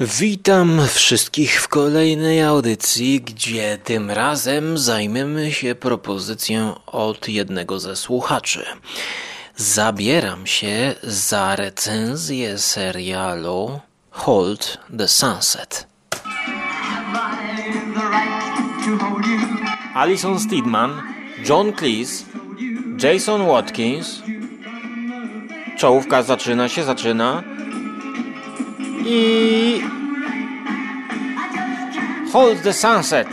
Witam wszystkich w kolejnej audycji, gdzie tym razem zajmiemy się propozycją od jednego ze słuchaczy. Zabieram się za recenzję serialu Hold the Sunset. Alison Steedman, John Cleese, Jason Watkins. Czołówka zaczyna się, zaczyna. I Hold the sunset.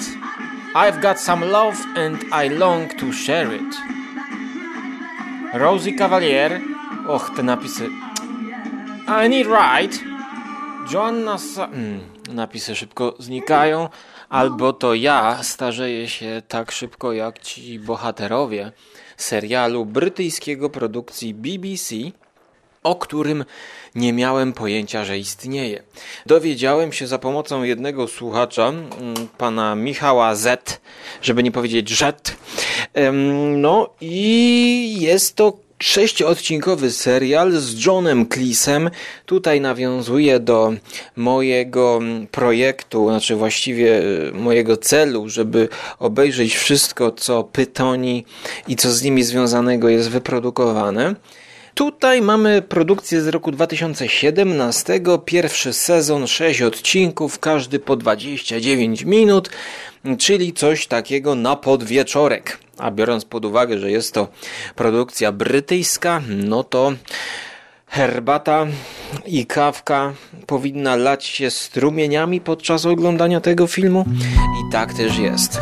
I've got some love and I long to share it. Rosie Cavalier. Och, te napisy. I need right. Joanna Sa hmm, Napisy szybko znikają. Albo to ja starzeję się tak szybko jak ci bohaterowie serialu brytyjskiego produkcji BBC o którym nie miałem pojęcia, że istnieje. Dowiedziałem się za pomocą jednego słuchacza, mm, pana Michała Z, żeby nie powiedzieć Żet. No i jest to sześciodcinkowy serial z Johnem Cleesem. Tutaj nawiązuje do mojego projektu, znaczy właściwie e, mojego celu, żeby obejrzeć wszystko, co Pytoni i co z nimi związanego jest wyprodukowane. Tutaj mamy produkcję z roku 2017, pierwszy sezon, 6 odcinków, każdy po 29 minut, czyli coś takiego na podwieczorek. A biorąc pod uwagę, że jest to produkcja brytyjska, no to herbata i kawka powinna lać się strumieniami podczas oglądania tego filmu i tak też jest.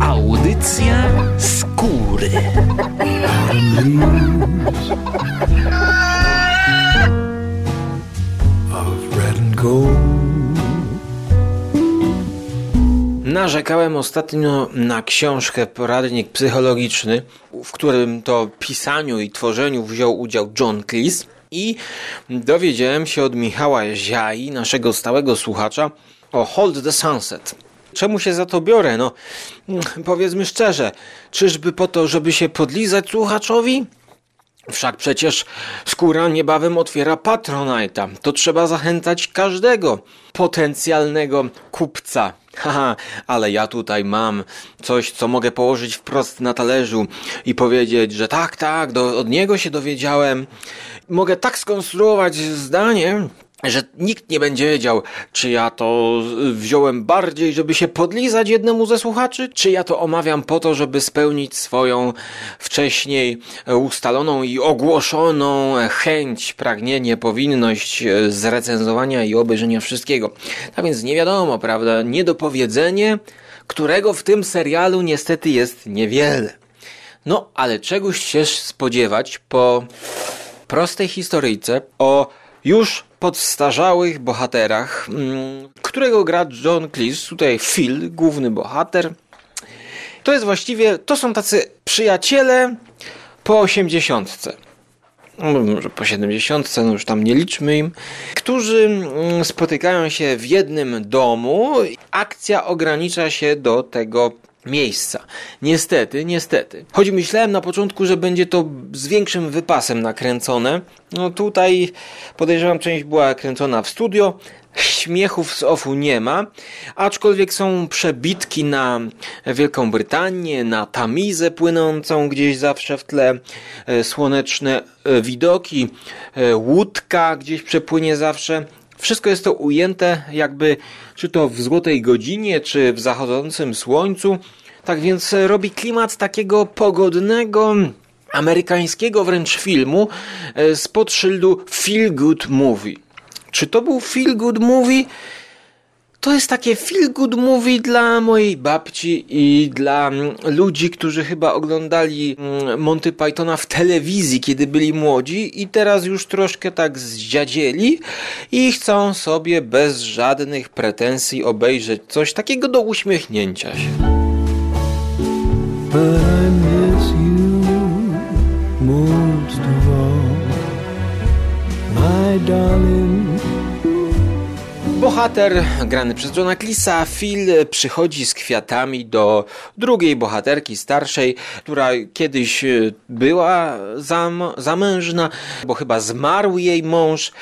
Audycja skóry. Narzekałem ostatnio na książkę Poradnik Psychologiczny, w którym to pisaniu i tworzeniu wziął udział John Cleese i dowiedziałem się od Michała Ziai, naszego stałego słuchacza, o Hold the Sunset. Czemu się za to biorę? No, powiedzmy szczerze, czyżby po to, żeby się podlizać słuchaczowi? Wszak przecież skóra niebawem otwiera Patronite'a. To trzeba zachęcać każdego potencjalnego kupca. Haha, ale ja tutaj mam coś, co mogę położyć wprost na talerzu i powiedzieć, że tak, tak, do, od niego się dowiedziałem. Mogę tak skonstruować zdanie, że nikt nie będzie wiedział, czy ja to wziąłem bardziej, żeby się podlizać jednemu ze słuchaczy, czy ja to omawiam po to, żeby spełnić swoją wcześniej ustaloną i ogłoszoną chęć, pragnienie, powinność zrecenzowania i obejrzenia wszystkiego. Tak więc nie wiadomo, prawda, niedopowiedzenie, którego w tym serialu niestety jest niewiele. No, ale czegoś się spodziewać po prostej historyjce o już podstarzałych bohaterach, mm, którego gra John Cleese, tutaj Phil, główny bohater. To jest właściwie, to są tacy przyjaciele po osiemdziesiątce. No, może po 70, no już tam nie liczmy im, którzy mm, spotykają się w jednym domu. Akcja ogranicza się do tego miejsca. Niestety, niestety. Choć myślałem na początku, że będzie to z większym wypasem nakręcone, no tutaj podejrzewam część była kręcona w studio, śmiechów z OFU nie ma, aczkolwiek są przebitki na Wielką Brytanię, na Tamizę płynącą gdzieś zawsze w tle, e, słoneczne e, widoki, e, łódka gdzieś przepłynie zawsze. Wszystko jest to ujęte jakby czy to w złotej godzinie, czy w zachodzącym słońcu. Tak więc robi klimat takiego pogodnego, amerykańskiego wręcz filmu spod szyldu Feel Good Movie. Czy to był Feel Good Movie? To jest takie feel good movie dla mojej babci i dla mm, ludzi, którzy chyba oglądali mm, Monty Pythona w telewizji, kiedy byli młodzi i teraz już troszkę tak zdziadzieli i chcą sobie bez żadnych pretensji obejrzeć coś takiego do uśmiechnięcia się. My darling Bohater, grany przez Johna Cleesa, Phil przychodzi z kwiatami do drugiej bohaterki starszej, która kiedyś e, była zam zamężna, bo chyba zmarł jej mąż.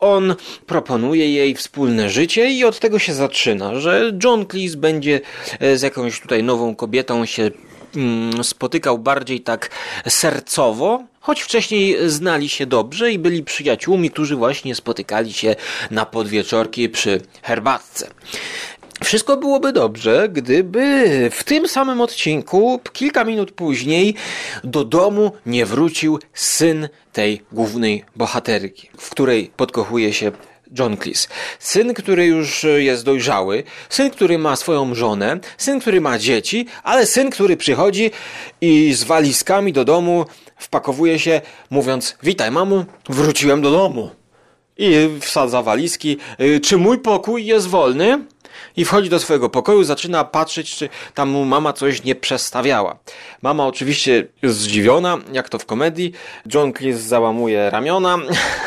On proponuje jej wspólne życie i od tego się zaczyna, że John Cleese będzie e, z jakąś tutaj nową kobietą się mm, spotykał bardziej tak sercowo, choć wcześniej znali się dobrze i byli przyjaciółmi, którzy właśnie spotykali się na podwieczorki przy herbatce. Wszystko byłoby dobrze, gdyby w tym samym odcinku, kilka minut później, do domu nie wrócił syn tej głównej bohaterki, w której podkochuje się John Cleese. Syn, który już jest dojrzały, syn, który ma swoją żonę, syn, który ma dzieci, ale syn, który przychodzi i z walizkami do domu wpakowuje się, mówiąc: Witaj, mamo, wróciłem do domu. I wsadza walizki. Y, czy mój pokój jest wolny? I wchodzi do swojego pokoju, zaczyna patrzeć, czy tam mu mama coś nie przestawiała. Mama oczywiście jest zdziwiona, jak to w komedii. John Cleese załamuje ramiona.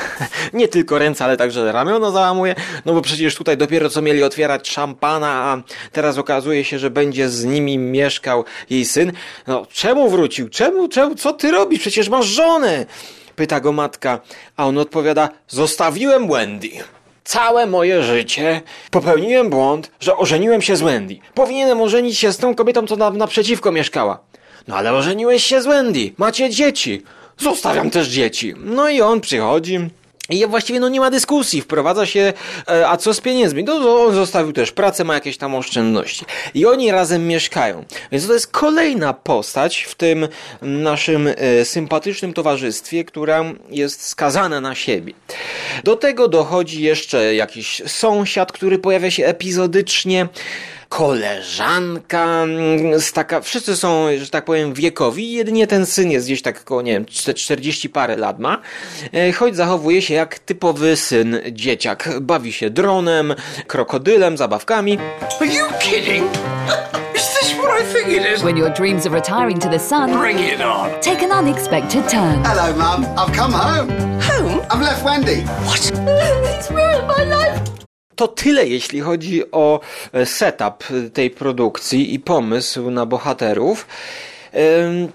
nie tylko ręce, ale także ramiona załamuje. No bo przecież tutaj dopiero co mieli otwierać szampana, a teraz okazuje się, że będzie z nimi mieszkał jej syn. No czemu wrócił? Czemu? Czemu? Co ty robisz? Przecież masz żonę! Pyta go matka, a on odpowiada: Zostawiłem Wendy. Całe moje życie popełniłem błąd, że ożeniłem się z Wendy. Powinienem ożenić się z tą kobietą, co na, naprzeciwko mieszkała. No ale ożeniłeś się z Wendy. Macie dzieci. Zostawiam też dzieci. No i on przychodzi, i właściwie no nie ma dyskusji, wprowadza się, e, a co z pieniędzmi? No on zostawił też pracę, ma jakieś tam oszczędności. I oni razem mieszkają. Więc to jest kolejna postać w tym naszym e, sympatycznym towarzystwie, która jest skazana na siebie. Do tego dochodzi jeszcze jakiś sąsiad, który pojawia się epizodycznie koleżanka, mm, z taka, wszyscy są, że tak powiem, wiekowi, jedynie ten syn jest gdzieś tak około, nie wiem, 40 parę lat ma, e, choć zachowuje się jak typowy syn dzieciak. Bawi się dronem, krokodylem, zabawkami. Are you kidding? Is this what I think it is? When your dreams of retiring to the sun, bring it on. Take an unexpected turn. Hello, Mum. I've come home. Home? I've left Wendy. What? it's ruined my life. To tyle, jeśli chodzi o e, setup tej produkcji i pomysł na bohaterów.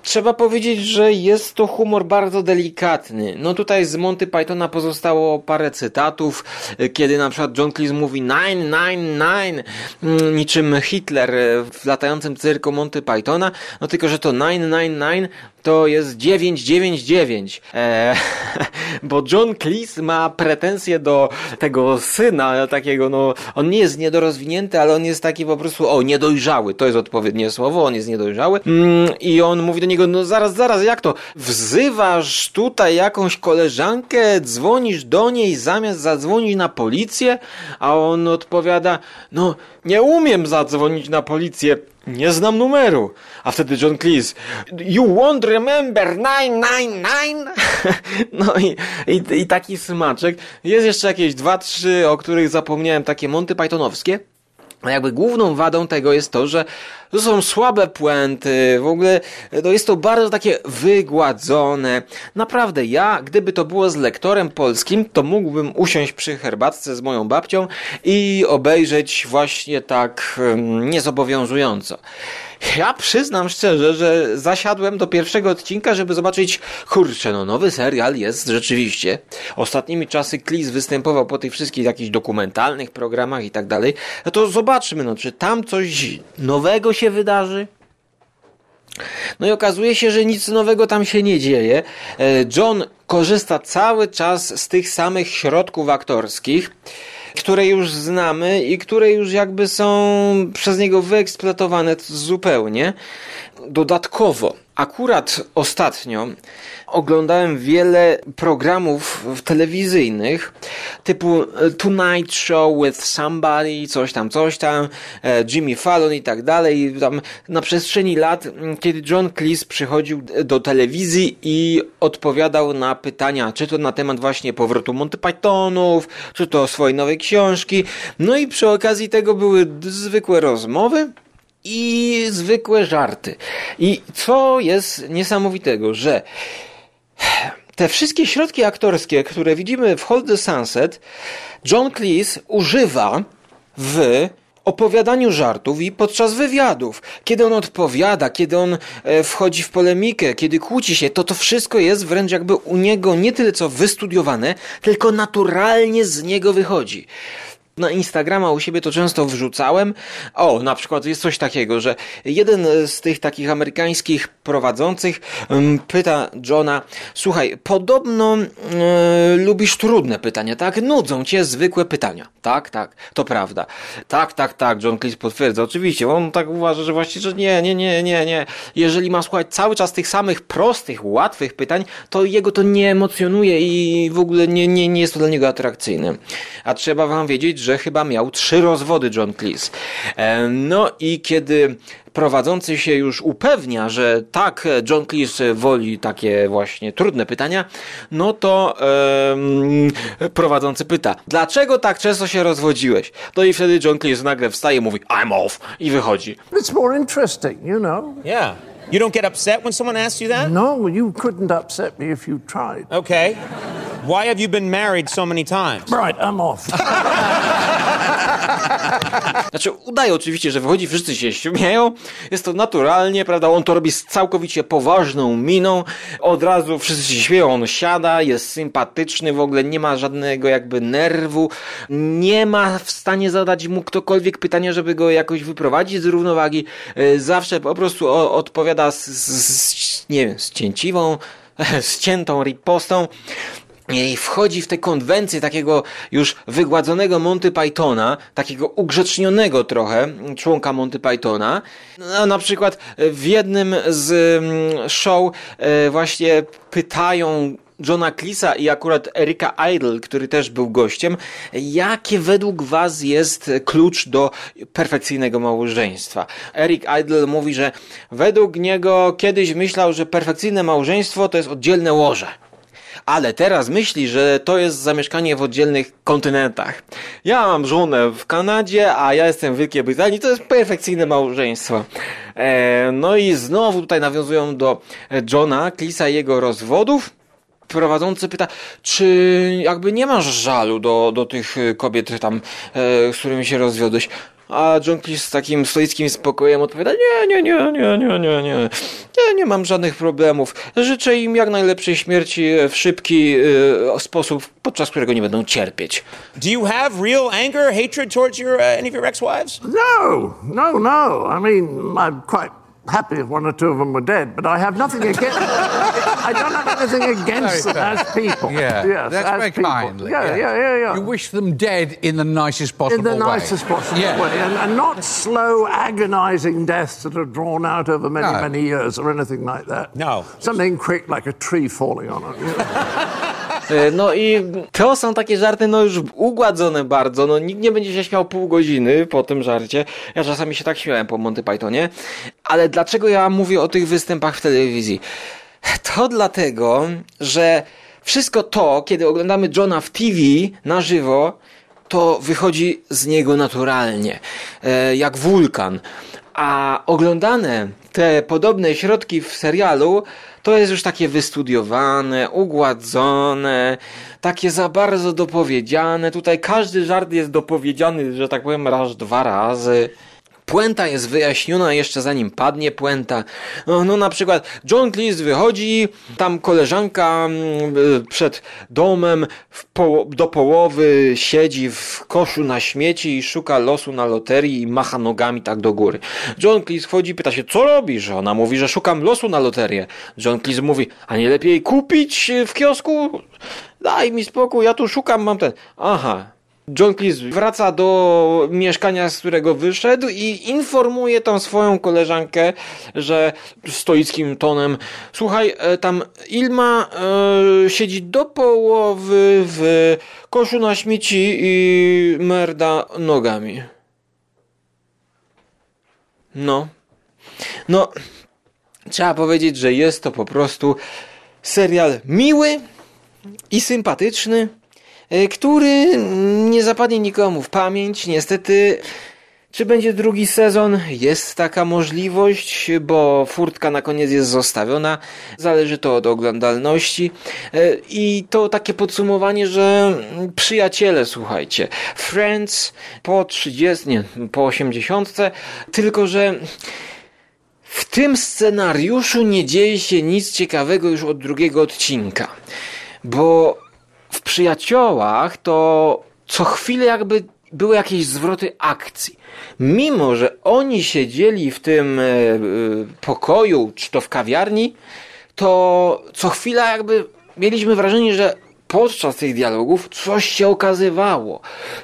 Trzeba powiedzieć, że jest to humor bardzo delikatny. No tutaj z Monty Pythona pozostało parę cytatów, e, kiedy na przykład John Cleese mówi 999, mm, niczym Hitler w latającym cyrku Monty Pythona, no tylko, że to 999 to jest 999. Eee, bo John Cleese ma pretensje do tego syna, takiego, no, on nie jest niedorozwinięty, ale on jest taki po prostu, o, niedojrzały, to jest odpowiednie słowo, on jest niedojrzały. Mm, I on mówi do niego, no zaraz, zaraz, jak to? Wzywasz tutaj jakąś koleżankę, dzwonisz do niej zamiast zadzwonić na policję? A on odpowiada, no, nie umiem zadzwonić na policję nie znam numeru. A wtedy John Cleese, you won't remember 999? no i, i, i taki smaczek. Jest jeszcze jakieś dwa, trzy, o których zapomniałem, takie Monty Pythonowskie. Jakby główną wadą tego jest to, że to są słabe puenty, w ogóle to jest to bardzo takie wygładzone. Naprawdę, ja, gdyby to było z lektorem polskim, to mógłbym usiąść przy herbatce z moją babcią i obejrzeć właśnie tak niezobowiązująco. Ja przyznam szczerze, że zasiadłem do pierwszego odcinka, żeby zobaczyć, kurczę, no nowy serial jest rzeczywiście. Ostatnimi czasy Klis występował po tych wszystkich jakichś dokumentalnych programach i tak dalej. No to zobaczmy, no czy tam coś nowego się wydarzy? No i okazuje się, że nic nowego tam się nie dzieje. E, John korzysta cały czas z tych samych środków aktorskich które już znamy i które już jakby są przez niego wyeksploatowane zupełnie. Dodatkowo, akurat ostatnio oglądałem wiele programów telewizyjnych typu e, Tonight Show with Somebody, coś tam, coś tam, e, Jimmy Fallon i tak dalej. Tam na przestrzeni lat, kiedy John Cleese przychodził do telewizji i odpowiadał na pytania, czy to na temat właśnie powrotu Monty Pythonów, czy to swojej nowej książki. No i przy okazji tego były zwykłe rozmowy i zwykłe żarty. I co jest niesamowitego, że te wszystkie środki aktorskie, które widzimy w Hold the Sunset, John Cleese używa w opowiadaniu żartów i podczas wywiadów. Kiedy on odpowiada, kiedy on e, wchodzi w polemikę, kiedy kłóci się, to to wszystko jest wręcz jakby u niego nie tyle co wystudiowane, tylko naturalnie z niego wychodzi na Instagrama u siebie to często wrzucałem. O, na przykład jest coś takiego, że jeden z tych takich amerykańskich prowadzących um, pyta Johna, słuchaj, podobno yy, lubisz trudne pytania, tak? Nudzą cię zwykłe pytania. Tak, tak, to prawda. Tak, tak, tak, John Cleese potwierdza. Oczywiście, on tak uważa, że właściwie, że nie, nie, nie, nie, nie. Jeżeli ma słuchać cały czas tych samych prostych, łatwych pytań, to jego to nie emocjonuje i w ogóle nie, nie, nie jest to dla niego atrakcyjne. A trzeba wam wiedzieć, że chyba miał trzy rozwody John Cleese. E, no i kiedy prowadzący się już upewnia, że tak, John Cleese woli takie właśnie trudne pytania, no to e, prowadzący pyta, dlaczego tak często się rozwodziłeś? No i wtedy John Cleese nagle wstaje, mówi I'm off i wychodzi. It's more interesting, you know. Yeah. You don't get upset when someone asks you that? No, you couldn't upset me if you tried. Okay. Why have you been married so many times? Right, I'm off. Znaczy, udaje oczywiście, że wychodzi, wszyscy się śmieją, jest to naturalnie, prawda, on to robi z całkowicie poważną miną, od razu wszyscy się śmieją, on siada, jest sympatyczny, w ogóle nie ma żadnego jakby nerwu, nie ma w stanie zadać mu ktokolwiek pytania, żeby go jakoś wyprowadzić z równowagi, e, zawsze po prostu odpowiada z, z nie wiem, z cięciwą, z ciętą ripostą, i wchodzi w te konwencje takiego już wygładzonego Monty Pythona, takiego ugrzecznionego trochę członka Monty Pythona. No, na przykład w jednym z mm, show e, właśnie pytają Johna Clisa i akurat Erika Idle, który też był gościem, jakie według was jest klucz do perfekcyjnego małżeństwa? Eric Idle mówi, że według niego kiedyś myślał, że perfekcyjne małżeństwo to jest oddzielne łoże ale teraz myśli, że to jest zamieszkanie w oddzielnych kontynentach. Ja mam żonę w Kanadzie, a ja jestem w Wielkiej Brytanii, to jest perfekcyjne małżeństwo. E, no i znowu tutaj nawiązują do Johna, Clisa i jego rozwodów prowadzący pyta, czy jakby nie masz żalu do, do tych kobiet tam, e, z którymi się rozwiodłeś? A Junkie z takim stoickim spokojem odpowiada: nie, nie, nie, nie, nie, nie, nie. Ja nie mam żadnych problemów. Życzę im jak najlepszej śmierci w szybki y, sposób, podczas którego nie będą cierpieć. Do you have real anger, hatred towards your, uh, any of your ex-wives? No, no, no. I mean, I'm quite happy if one or two of them were dead, but I have nothing against. I don't have anything against them as people. Yeah, yes, that's as very people. kind. Yeah, yeah, yeah, yeah. You wish them dead in the nicest possible in the way. nicest possible Yeah. way, and, and not slow, agonising deaths that are drawn out over many, No. many years or anything like that. No. Something quick, like a tree falling on it. E, No i to są takie żarty, no już ugładzone bardzo, no nikt nie będzie się śmiał pół godziny po tym żarcie. Ja czasami się tak śmiałem po Monty Pythonie, ale dlaczego ja mówię o tych występach w telewizji? To dlatego, że wszystko to, kiedy oglądamy Johna w TV na żywo, to wychodzi z niego naturalnie, e, jak wulkan. A oglądane te podobne środki w serialu to jest już takie wystudiowane, ugładzone, takie za bardzo dopowiedziane. Tutaj każdy żart jest dopowiedziany, że tak powiem, raz, dwa razy. Puenta jest wyjaśniona jeszcze zanim padnie puenta. No, no na przykład John Cleese wychodzi, tam koleżanka mm, y, przed domem poło- do połowy siedzi w koszu na śmieci i szuka losu na loterii i macha nogami tak do góry. John Cleese wchodzi i pyta się, co robisz? Ona mówi, że szukam losu na loterię. John Cleese mówi, a nie lepiej kupić w kiosku? Daj mi spokój, ja tu szukam, mam ten... Aha, John Cleese wraca do mieszkania, z którego wyszedł i informuje tą swoją koleżankę, że stoickim tonem słuchaj, e, tam Ilma e, siedzi do połowy w koszu na śmieci i merda nogami. No. No, trzeba powiedzieć, że jest to po prostu serial miły i sympatyczny, który nie zapadnie nikomu w pamięć. Niestety Czy będzie drugi sezon? Jest taka możliwość, bo furtka na koniec jest zostawiona. Zależy to od oglądalności. E, I to takie podsumowanie, że przyjaciele, słuchajcie, Friends po 30, nie, po 80, tylko że w tym scenariuszu nie dzieje się nic ciekawego już od drugiego odcinka. Bo w przyjaciołach to co chwilę jakby były jakieś zwroty akcji. Mimo, że oni siedzieli w tym e, e, pokoju, czy to w kawiarni, to co chwila jakby mieliśmy wrażenie, że podczas tych dialogów coś się okazywało,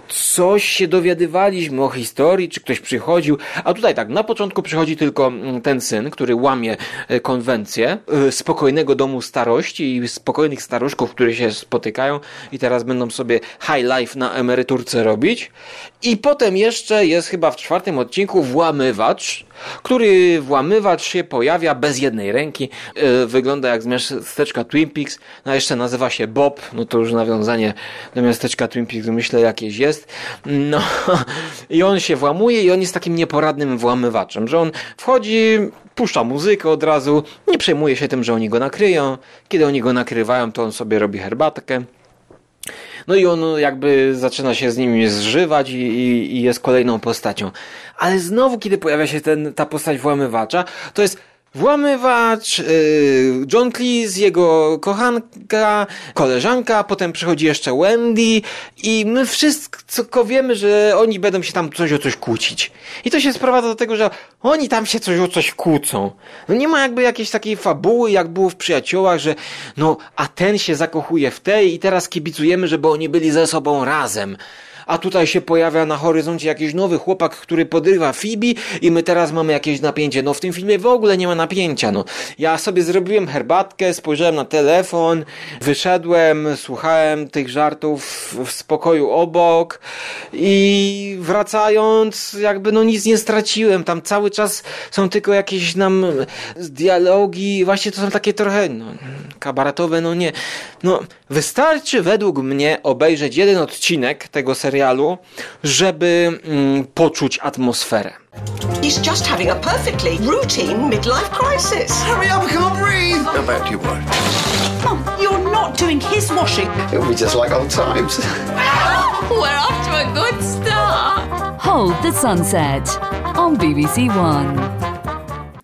coś się dowiadywaliśmy o historii, czy ktoś przychodził, a tutaj tak, na początku przychodzi tylko mm, ten syn, który łamie e, konwencję e, spokojnego domu starości i spokojnych staruszków, którzy się spotykają i teraz będą sobie high life na emeryturce robić. I potem jeszcze jest chyba w czwartym odcinku włamywacz, który włamywacz się pojawia bez jednej ręki, e, wygląda jak z miasteczka Twin Peaks, no jeszcze nazywa się Bob, no to już nawiązanie do miasteczka Twin Peaks myślę jakieś jest, no i on się włamuje i on jest takim nieporadnym włamywaczem, że on wchodzi, puszcza muzykę od razu, nie przejmuje się tym, że oni go nakryją, kiedy oni go nakrywają, to on sobie robi herbatkę, no i on jakby zaczyna się z nimi zżywać i, i, i jest kolejną postacią. Ale znowu, kiedy pojawia się ten, ta postać włamywacza, to jest Włamywacz, yy, John Cleese, jego kochanka, koleżanka, potem przychodzi jeszcze Wendy i my wszystko wiemy, że oni będą się tam coś o coś kłócić. I to się sprowadza do tego, że oni tam się coś o coś kłócą. No nie ma jakby jakiejś takiej fabuły, jak było w Przyjaciołach, że no, a ten się zakochuje w tej i teraz kibicujemy, żeby oni byli ze sobą razem a tutaj się pojawia na horyzoncie jakiś nowy chłopak, który podrywa Phoebe i my teraz mamy jakieś napięcie. No w tym filmie w ogóle nie ma napięcia, no. Ja sobie zrobiłem herbatkę, spojrzałem na telefon, wyszedłem, słuchałem tych żartów w spokoju obok i wracając jakby no nic nie straciłem. Tam cały czas są tylko jakieś nam dialogi, właśnie to są takie trochę no, kabaretowe, no nie. No wystarczy według mnie obejrzeć jeden odcinek tego serialu serialu, żeby mm, poczuć atmosferę. He's just having a perfectly routine midlife crisis. Hurry up, I can't breathe. How about you wash? Mum, you're not doing his washing. It'll be just like old times. We're off to a good start. Hold the Sunset on BBC One.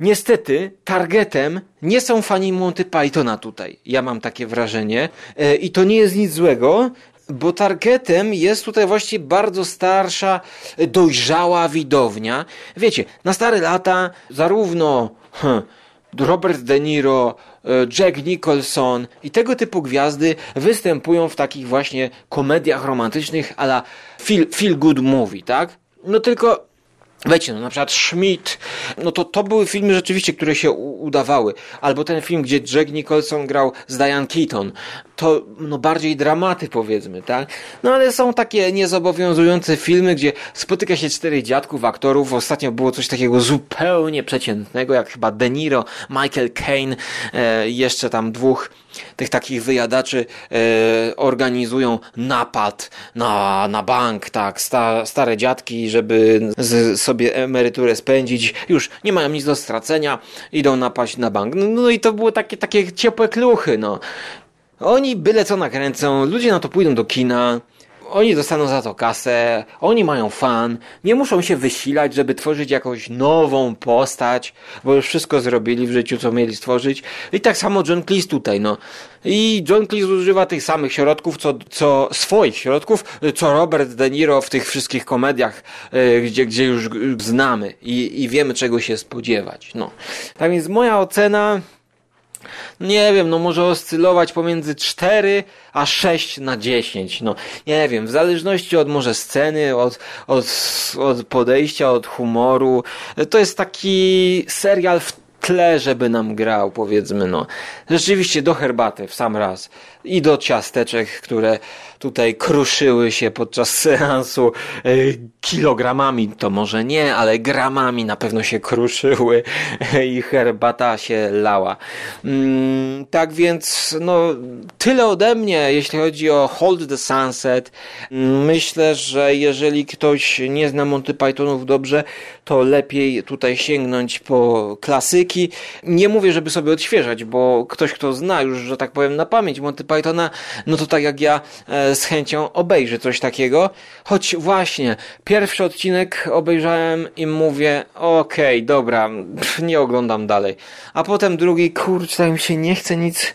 Niestety, targetem nie są fani Monty Pythona tutaj. Ja mam takie wrażenie. E, I to nie jest nic złego, bo targetem jest tutaj właśnie bardzo starsza, dojrzała widownia. Wiecie, na stare lata zarówno hm, Robert De Niro, e, Jack Nicholson i tego typu gwiazdy występują w takich właśnie komediach romantycznych ala feel, feel good movie, tak? No tylko Wiecie, no na przykład Schmidt, no to to były filmy rzeczywiście, które się udawały. Albo ten film, gdzie Jack Nicholson grał z Diane Keaton. To no bardziej dramaty powiedzmy, tak? No ale są takie niezobowiązujące filmy, gdzie spotyka się czterech dziadków, aktorów. Ostatnio było coś takiego zupełnie przeciętnego, jak chyba De Niro, Michael Caine, e, jeszcze tam dwóch tych takich wyjadaczy e, organizują napad na, na bank, tak, sta, stare dziadki, żeby z, sobie emeryturę spędzić, już nie mają nic do stracenia, idą napaść na bank. No, no i to było takie, takie ciepłe kluchy, no. Oni byle co nakręcą, ludzie na to pójdą do kina, oni dostaną za to kasę, oni mają fan, nie muszą się wysilać, żeby tworzyć jakąś nową postać, bo już wszystko zrobili w życiu, co mieli stworzyć. I tak samo John Cleese tutaj, no. I John Cleese używa tych samych środków, co, co swoich środków, co Robert De Niro w tych wszystkich komediach, yy, gdzie, gdzie już znamy i, i wiemy czego się spodziewać, no. Tak więc moja ocena nie wiem, no może oscylować pomiędzy 4 a 6 na 10. No nie wiem, w zależności od może sceny, od, od, od podejścia, od humoru. To jest taki serial w tle, żeby nam grał, powiedzmy, no. Rzeczywiście do herbaty w sam raz i do ciasteczek, które tutaj kruszyły się podczas seansu e, kilogramami, to może nie, ale gramami na pewno się kruszyły i herbata się lała. Mm, tak więc, no, tyle ode mnie, jeśli chodzi o Hold the Sunset. Myślę, że jeżeli ktoś nie zna Monty Pythonów dobrze, to lepiej tutaj sięgnąć po klasyki. Nie mówię, żeby sobie odświeżać, bo ktoś, kto zna już, że tak powiem, na pamięć Monty Pythona, no to tak jak ja e, z chęcią obejrzy coś takiego. Choć właśnie, pierwszy odcinek obejrzałem i mówię, okej, okay, dobra, nie oglądam dalej. A potem drugi, kurczę, tak mi się nie chce nic,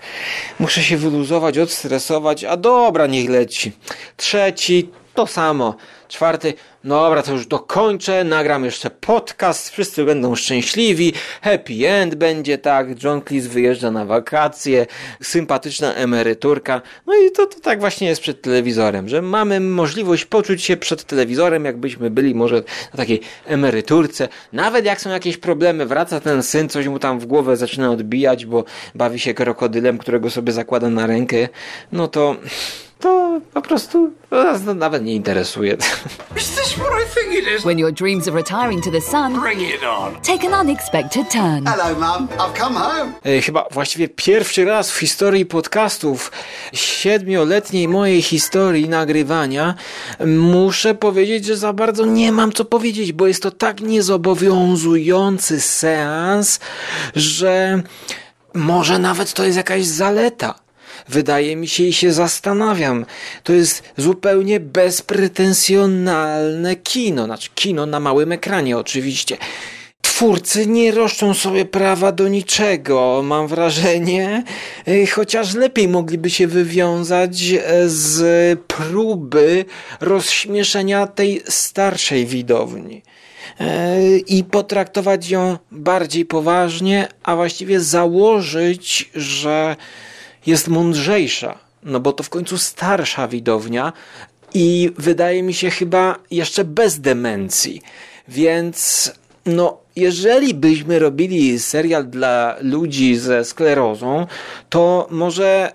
muszę się wyluzować, odstresować, a dobra, niech leci. Trzeci, to samo. Czwarty, no dobra, to już dokończę, nagram jeszcze podcast, wszyscy będą szczęśliwi, happy end będzie, tak, John Cleese wyjeżdża na wakacje, sympatyczna emeryturka, no i to, to tak właśnie jest przed telewizorem, że mamy możliwość poczuć się przed telewizorem, jakbyśmy byli może na takiej emeryturce, nawet jak są jakieś problemy, wraca ten syn, coś mu tam w głowę zaczyna odbijać, bo bawi się krokodylem, którego sobie zakłada na rękę, no to to po prostu nas nawet nie interesuje. Is this what I think it is? When your dreams of retiring to the sun, bring it on. Take an unexpected turn. Hello, Mum. I've come home. E, chyba właściwie pierwszy raz w historii podcastów, siedmioletniej mojej historii nagrywania, muszę powiedzieć, że za bardzo nie mam co powiedzieć, bo jest to tak niezobowiązujący seans, że może nawet to jest jakaś zaleta wydaje mi się i się zastanawiam. To jest zupełnie bezpretensjonalne kino, znaczy kino na małym ekranie oczywiście. Twórcy nie roszczą sobie prawa do niczego, mam wrażenie, e, chociaż lepiej mogliby się wywiązać e, z próby rozśmieszenia tej starszej widowni e, i potraktować ją bardziej poważnie, a właściwie założyć, że jest mądrzejsza, no bo to w końcu starsza widownia i wydaje mi się chyba jeszcze bez demencji. Więc no, jeżeli byśmy robili serial dla ludzi ze sklerozą, to może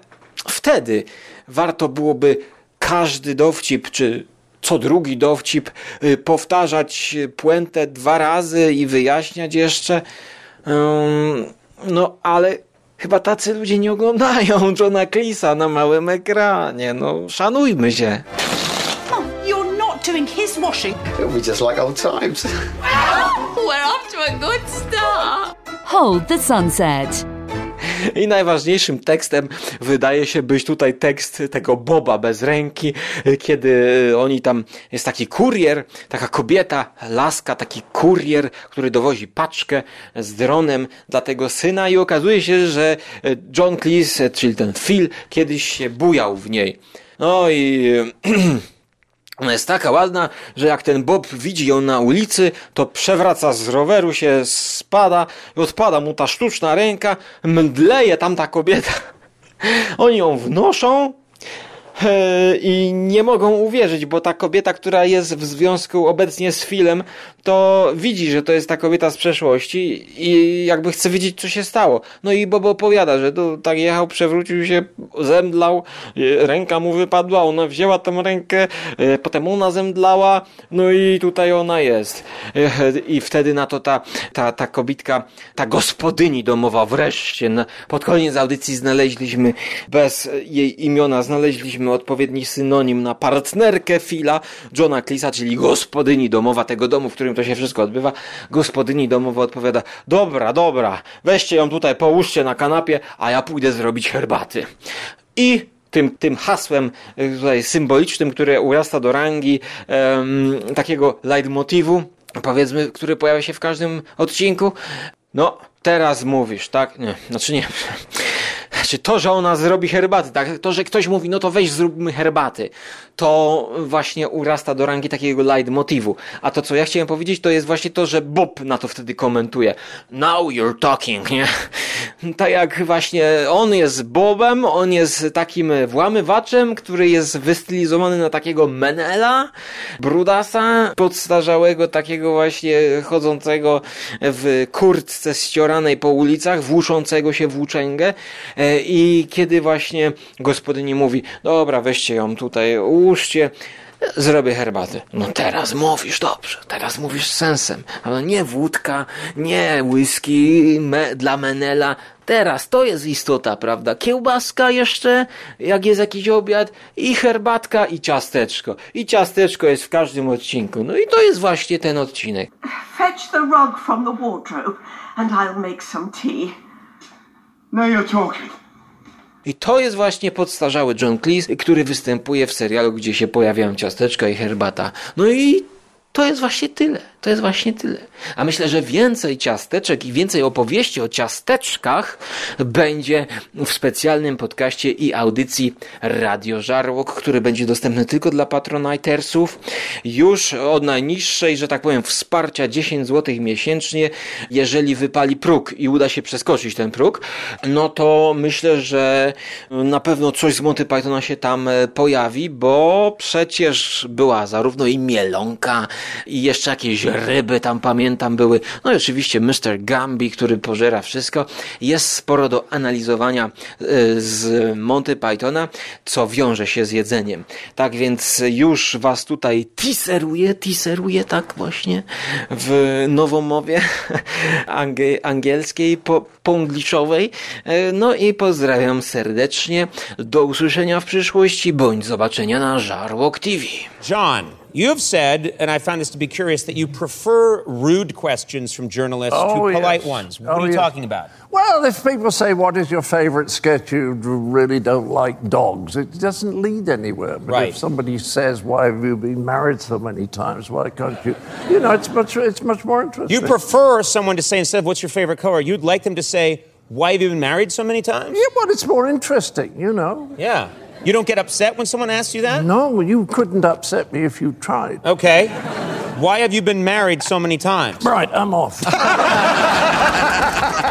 wtedy warto byłoby każdy dowcip, czy co drugi dowcip y, powtarzać puentę dwa razy i wyjaśniać jeszcze. No, ale Chyba tacy ludzie nie oglądają Johna Cleesa na małym ekranie. No, szanujmy się. Mom, you're not doing his washing. It'll be just like old times. We're off to a good start. Hold the sunset. I najważniejszym tekstem wydaje się być tutaj tekst tego Boba bez ręki, kiedy oni tam, jest taki kurier, taka kobieta, laska, taki kurier, który dowozi paczkę z dronem dla tego syna i okazuje się, że John Cleese, czyli ten Phil, kiedyś się bujał w niej. No i Ona jest taka ładna, że jak ten Bob widzi ją na ulicy, to przewraca z roweru się, spada i odpada mu ta sztuczna ręka, mdleje tam ta kobieta. Oni ją wnoszą, E, i nie mogą uwierzyć, bo ta kobieta, która jest w związku obecnie z Filem, to widzi, że to jest ta kobieta z przeszłości i jakby chce wiedzieć, co się stało. No i Bobo opowiada, że to tak jechał, przewrócił się, zemdlał, e, ręka mu wypadła, ona wzięła tą rękę, e, potem ona zemdlała, no i tutaj ona jest. I wtedy na to ta, ta, ta kobitka, ta gospodyni domowa wreszcie, pod koniec audycji znaleźliśmy bez jej imiona, znaleźliśmy odpowiedni synonim na partnerkę Phila, Johna Clisa, czyli gospodyni domowa tego domu, w którym to się wszystko odbywa. Gospodyni domowa odpowiada, dobra, dobra, weźcie ją tutaj, połóżcie na kanapie, a ja pójdę zrobić herbaty. I tym, tym hasłem e, tutaj symbolicznym, które urasta do rangi um, takiego leitmotivu, powiedzmy, który pojawia się w każdym odcinku. No, teraz mówisz, tak? Nie, znaczy nie. Znaczy to, że ona zrobi herbaty, tak? To, że ktoś mówi, no to weź zróbmy herbaty, to właśnie urasta do rangi takiego leitmotivu. A to, co ja chciałem powiedzieć, to jest właśnie to, że Bob na to wtedy komentuje. Now you're talking, nie? tak jak właśnie on jest Bobem, on jest takim włamywaczem, który jest wystylizowany na takiego Menela, brudasa, podstarzałego, takiego właśnie chodzącego w kurtce ścioranej po ulicach, włóczącego się włóczęgę e, i kiedy właśnie gospodyni mówi, dobra, weźcie ją tutaj, ułóżcie, Zrobię herbatę. No teraz mówisz dobrze, teraz mówisz sensem. Ale nie wódka, nie whisky me, dla Menela. Teraz to jest istota, prawda? Kiełbaska jeszcze, jak jest jakiś obiad, i herbatka, i ciasteczko. I ciasteczko jest w każdym odcinku. No i to jest właśnie ten odcinek. Fetch the rug from the wardrobe and I'll make some tea. Now you're talking. I to jest właśnie podstarzały John Cleese, który występuje w serialu, gdzie się pojawiają ciasteczka i herbata. No i to jest właśnie tyle. To jest właśnie tyle. A myślę, że więcej ciasteczek i więcej opowieści o ciasteczkach będzie w specjalnym podcaście i audycji Radio Żarłok, który będzie dostępny tylko dla patronitersów. Już od najniższej, że tak powiem, wsparcia 10 zł miesięcznie, jeżeli wypali próg i uda się przeskoczyć ten próg, no to myślę, że na pewno coś z Monty Pythona się tam e, pojawi, bo przecież była zarówno i mielonka, i jeszcze jakieś ryby tam pamiętam były. No i oczywiście Mr. Gambi, który pożera wszystko. Jest sporo do analizowania e, z Monty Pythona, co wiąże się z jedzeniem. Tak więc już was tutaj teaseruję, teaseruję tak właśnie w nowomowie angie, angielskiej, po, pongliszowej. E, No i pozdrawiam serdecznie. Do usłyszenia w przyszłości, bądź zobaczenia na Żarłok TV. John, you have said, and I found this to be curious, that you prefer rude questions from journalists to Oh, polite yes. ones. What Oh, are you yes. talking about? Well, if people say, What is your favourite sketch? You really don't like dogs. It doesn't lead anywhere. But Right. if somebody says, Why have you been married so many times? Why can't you? You know, it's much, it's much more interesting. You prefer someone to say, instead of what's your favorite color, you'd like them to say, why have you been married so many times? Yeah, well, it's more interesting, you know. Yeah. You don't get upset when someone asks you that? No, you couldn't upset me if you tried. Okay. Why have you been married so many times? Right, I'm off.